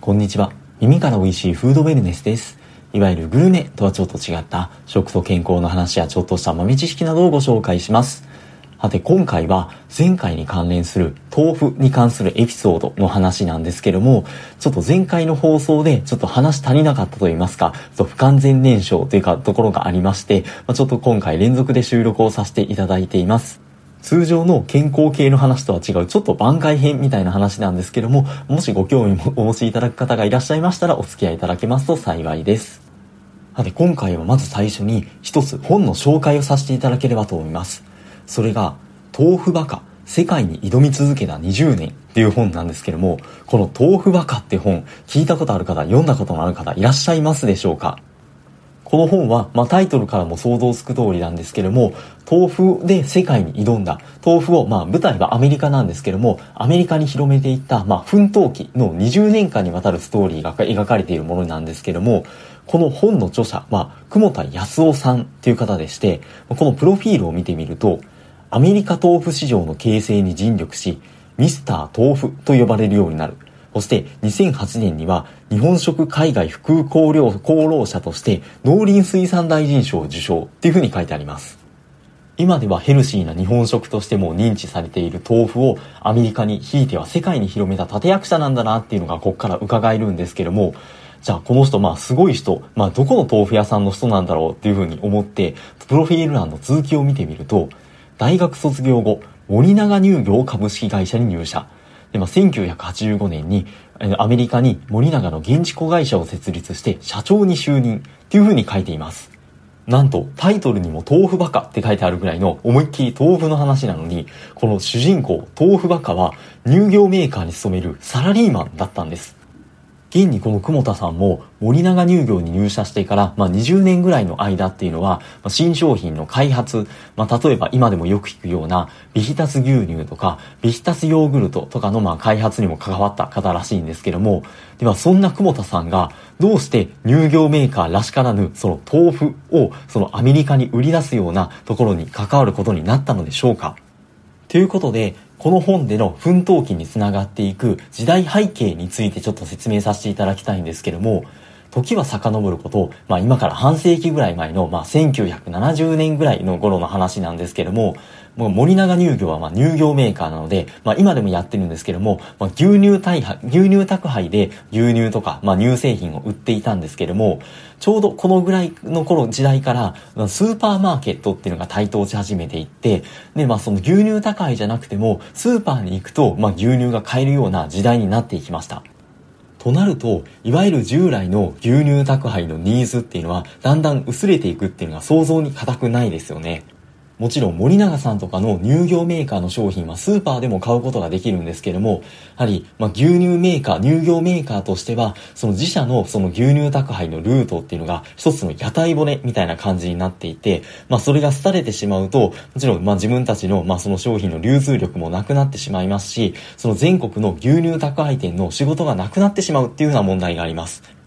こんにちは。耳から美味しいフードウェルネスです。いわゆるグルメとはちょっと違った食と健康の話やちょっとした豆知識などをご紹介します。さて今回は前回に関連する豆腐に関するエピソードの話なんですけども、ちょっと前回の放送でちょっと話足りなかったと言いますか、ちょっと不完全燃焼というかところがありまして、ちょっと今回連続で収録をさせていただいています。通常の健康系の話とは違う、ちょっと番外編みたいな話なんですけども、もしご興味もお持ちいただく方がいらっしゃいましたらお付き合いいただけますと幸いです。さて、今回はまず最初に一つ本の紹介をさせていただければと思います。それが、豆腐バカ、世界に挑み続けた20年っていう本なんですけども、この豆腐バカって本、聞いたことある方、読んだことのある方いらっしゃいますでしょうか？この本は、まあ、タイトルからも想像つく通りなんですけれども、豆腐で世界に挑んだ、豆腐を、まあ、舞台はアメリカなんですけども、アメリカに広めていった、まあ、奮闘期の20年間にわたるストーリーが描かれているものなんですけども、この本の著者、まあ、久保田康夫さんっていう方でして、このプロフィールを見てみると、アメリカ豆腐市場の形成に尽力し、ミスター豆腐と呼ばれるようになる。そして2008年には日本食海外副功労功労者として農林水産大臣賞を受賞っていうふうに書いてあります。今ではヘルシーな日本食としても認知されている豆腐をアメリカにひいては世界に広めた立役者なんだなっていうのがここから伺えるんですけども、じゃあこの人まあすごい人、まあどこの豆腐屋さんの人なんだろうっていうふうに思って、プロフィール欄の続きを見てみると、大学卒業後、森永乳業株式会社に入社。で、まあ、1985年に、アメリカに森永の現地子会社を設立して社長に就任っていう風に書いています。なんとタイトルにも豆腐バカって書いてあるぐらいの思いっきり豆腐の話なのに、この主人公豆腐バカは乳業メーカーに勤めるサラリーマンだったんです。現にこの久保田さんも森永乳業に入社してから、まあ、20年ぐらいの間っていうのは、まあ、新商品の開発、まあ、例えば今でもよく聞くようなビヒタス牛乳とかビヒタスヨーグルトとかのまあ開発にも関わった方らしいんですけども、ではそんな久保田さんがどうして乳業メーカーらしからぬその豆腐をそのアメリカに売り出すようなところに関わることになったのでしょうか？ということで、この本での奮闘期につながっていく時代背景についてちょっと説明させていただきたいんですけども、時は遡ること、まあ今から半世紀ぐらい前の、まあ1970年ぐらいの頃の話なんですけども、もう森永乳業はまあ乳業メーカーなので、まあ今でもやってるんですけども、まあ牛乳大杯、牛乳宅配で牛乳とか、まあ乳製品を売っていたんですけども、ちょうどこのぐらいの頃時代から、スーパーマーケットっていうのが台頭し始めていって、で、まあその牛乳宅配じゃなくても、スーパーに行くと、まあ牛乳が買えるような時代になっていきました。となると、いわゆる従来の牛乳宅配のニーズっていうのは、だんだん薄れていくっていうのが想像に難くないですよね。もちろん森永さんとかの乳業メーカーの商品はスーパーでも買うことができるんですけども、やはり、ま、牛乳メーカー、乳業メーカーとしては、その自社のその牛乳宅配のルートっていうのが一つの屋台骨みたいな感じになっていて、まあ、それが廃れてしまうと、もちろん、ま、自分たちの、まあ、その商品の流通力もなくなってしまいますし、その全国の牛乳宅配店の仕事がなくなってしまうっていうような問題があります。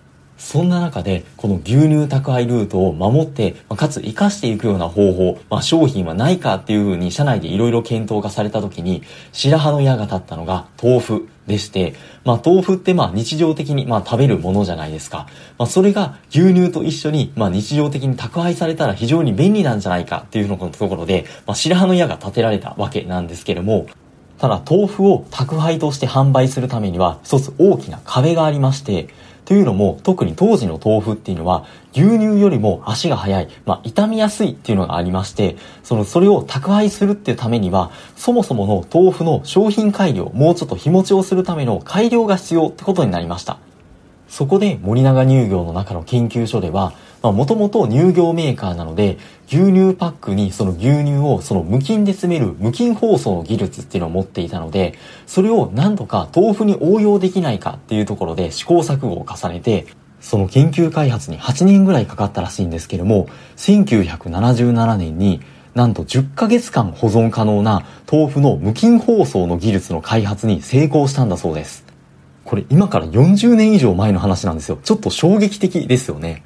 そんな中で、この牛乳宅配ルートを守って、かつ活かしていくような方法、まあ、商品はないかっていうふうに社内でいろいろ検討がされた時に、白羽の矢が立ったのが豆腐でして、まあ、豆腐ってまあ日常的にまあ食べるものじゃないですか。まあ、それが牛乳と一緒にまあ日常的に宅配されたら非常に便利なんじゃないかっていうのところで、まあ、白羽の矢が立てられたわけなんですけれども、ただ豆腐を宅配として販売するためには一つ大きな壁がありまして、というのも、特に当時の豆腐っていうのは、牛乳よりも足が速い、まあ、傷みやすいっていうのがありまして、その、それを宅配するっていうためには、そもそもの豆腐の商品改良、もうちょっと日持ちをするための改良が必要ってことになりました。そこで森永乳業の中の研究所では、もともと乳業メーカーなので、牛乳パックにその牛乳をその無菌で詰める無菌包装の技術っていうのを持っていたので、それを何とか豆腐に応用できないかっていうところで試行錯誤を重ねて、その研究開発に8年ぐらいかかったらしいんですけども、1977年になんと10ヶ月間保存可能な豆腐の無菌包装の技術の開発に成功したんだそうです。これ今から40年以上前の話なんですよ。ちょっと衝撃的ですよね。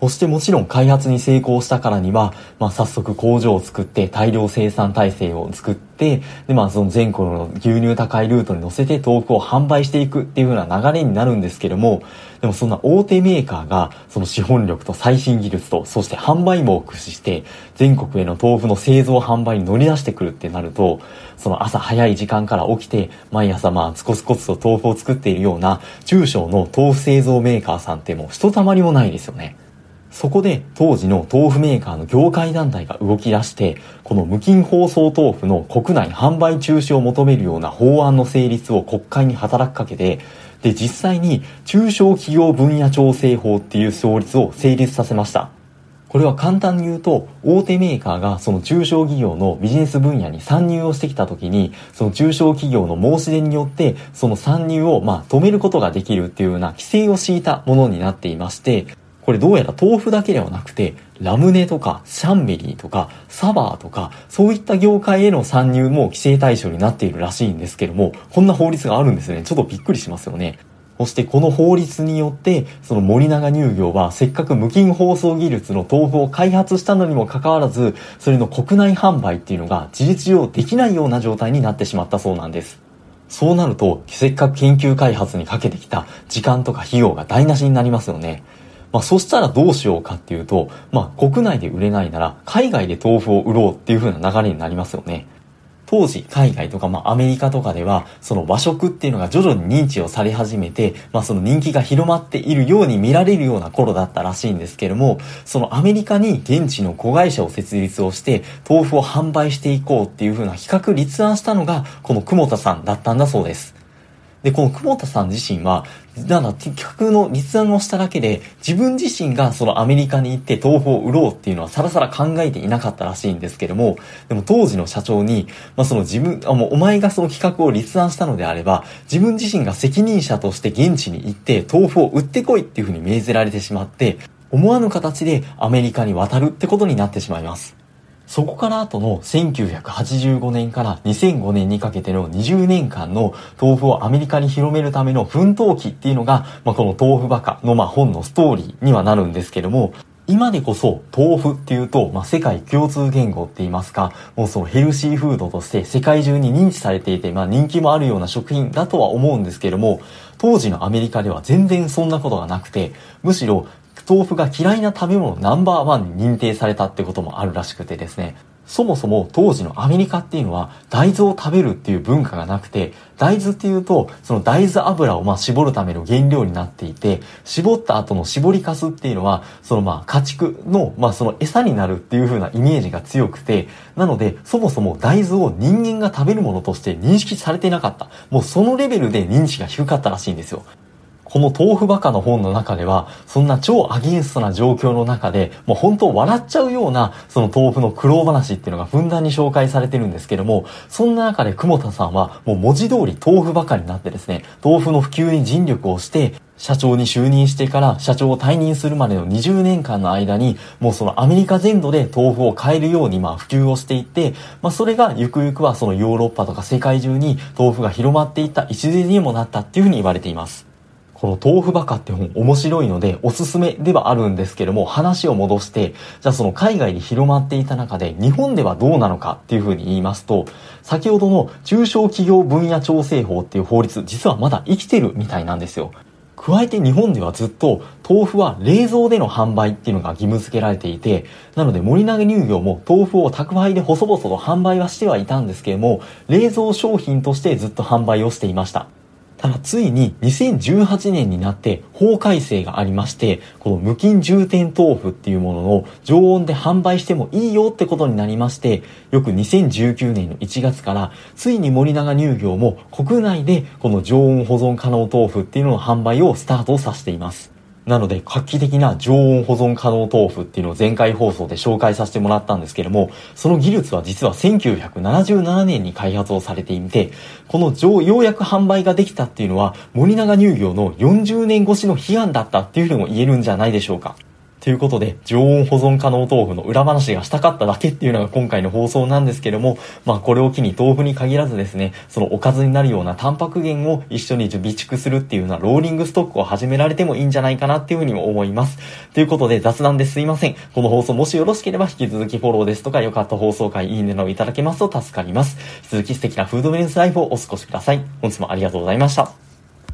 そしてもちろん開発に成功したからには、まあ、早速工場を作って大量生産体制を作って、で、まあその全国の牛乳高いルートに乗せて豆腐を販売していくっていう風な流れになるんですけども、でもそんな大手メーカーが、その資本力と最新技術と、そして販売網を駆使して、全国への豆腐の製造販売に乗り出してくるってなると、その朝早い時間から起きて、毎朝まあ、コツコツと豆腐を作っているような、中小の豆腐製造メーカーさんってもうひとたまりもないですよね。そこで当時の豆腐メーカーの業界団体が動き出して、この無菌包装豆腐の国内販売中止を求めるような法案の成立を国会に働きかけて、で、実際に中小企業分野調整法っていう法律を成立させました。これは簡単に言うと、大手メーカーがその中小企業のビジネス分野に参入をしてきた時に、その中小企業の申し出によって、その参入をまあ止めることができるっていうような規制を敷いたものになっていまして、これどうやら豆腐だけではなくて、ラムネとかシャンベリーとかサバーとか、そういった業界への参入も規制対象になっているらしいんですけども、こんな法律があるんですね。ちょっとびっくりしますよね。そしてこの法律によって、その森永乳業はせっかく無菌包装技術の豆腐を開発したのにもかかわらず、それの国内販売っていうのが事実上できないような状態になってしまったそうなんです。そうなると、せっかく研究開発にかけてきた時間とか費用が台無しになりますよね。まあ、そしたらどうしようかっていうと、まあ、国内で売れないなら、海外で豆腐を売ろうっていう風な流れになりますよね。当時、海外とか、まあ、アメリカとかでは、その和食っていうのが徐々に認知をされ始めて、まあ、その人気が広まっているように見られるような頃だったらしいんですけれども、そのアメリカに現地の子会社を設立をして、豆腐を販売していこうっていう風な企画立案したのが、この久保田さんだったんだそうです。で、この久保田さん自身は、なんだ、企画の立案をしただけで、自分自身がそのアメリカに行って豆腐を売ろうっていうのはさらさら考えていなかったらしいんですけども、でも当時の社長に、まあその自分、あ、もうお前がその企画を立案したのであれば、自分自身が責任者として現地に行って豆腐を売ってこいっていうふうに命ぜられてしまって、思わぬ形でアメリカに渡るってことになってしまいます。そこから後の1985年から2005年にかけての20年間の豆腐をアメリカに広めるための奮闘期っていうのが、まあ、この豆腐バカのまあ本のストーリーにはなるんですけども、今でこそ豆腐っていうと、まあ、世界共通言語って言いますか、もうそのヘルシーフードとして世界中に認知されていて、まあ、人気もあるような食品だとは思うんですけども、当時のアメリカでは全然そんなことがなくて、むしろ豆腐が嫌いな食べ物ナンバーワンに認定されたってこともあるらしくてですね。そもそも当時のアメリカっていうのは大豆を食べるっていう文化がなくて、大豆っていうと、その大豆油をまあ絞るための原料になっていて、絞った後の絞りかすっていうのは、そのまあ家畜のまあその餌になるっていう風なイメージが強くて、なのでそもそも大豆を人間が食べるものとして認識されてなかった。もうそのレベルで認知が低かったらしいんですよ。この豆腐バカの本の中では、そんな超アゲンストな状況の中で、もう本当笑っちゃうような、その豆腐の苦労話っていうのがふんだんに紹介されてるんですけども、そんな中で久保田さんは、もう文字通り豆腐バカになってですね、豆腐の普及に尽力をして、社長に就任してから社長を退任するまでの20年間の間に、もうそのアメリカ全土で豆腐を買えるようにまあ普及をしていって、まあそれがゆくゆくはそのヨーロッパとか世界中に豆腐が広まっていった礎にもなったっていうふうに言われています。この豆腐バカって本面白いのでおすすめではあるんですけども話を戻してじゃあその海外に広まっていた中で日本ではどうなのかっていうふうに言いますと先ほどの中小企業分野調整法っていう法律実はまだ生きてるみたいなんですよ。加えて日本ではずっと豆腐は冷蔵での販売っていうのが義務付けられていて、なので森永乳業も豆腐を宅配で細々と販売はしてはいたんですけれども、冷蔵商品としてずっと販売をしていました。ただついに2018年になって法改正がありまして、この無菌重点豆腐っていうものを常温で販売してもいいよってことになりまして、よく2019年の1月からついに森永乳業も国内でこの常温保存可能豆腐っていうのの販売をスタートさせています。なので画期的な常温保存可能豆腐っていうのを前回放送で紹介させてもらったんですけども、その技術は実は1977年に開発をされていて、このようやく販売ができたっていうのは森永乳業の40年越しの悲願だったっていうふうにも言えるんじゃないでしょうか。ということで、常温保存可能豆腐の裏話がしたかっただけっていうのが今回の放送なんですけども、まあこれを機に豆腐に限らずですね、そのおかずになるようなタンパク源を一緒に備蓄するっていうようなローリングストックを始められてもいいんじゃないかなっていうふうにも思います。ということで雑談ですいません。この放送もしよろしければ引き続きフォローですとか良かった放送回いいねのいただけますと助かります。引き続き素敵なフードウェルネスライフをお過ごしください。本日もありがとうございました。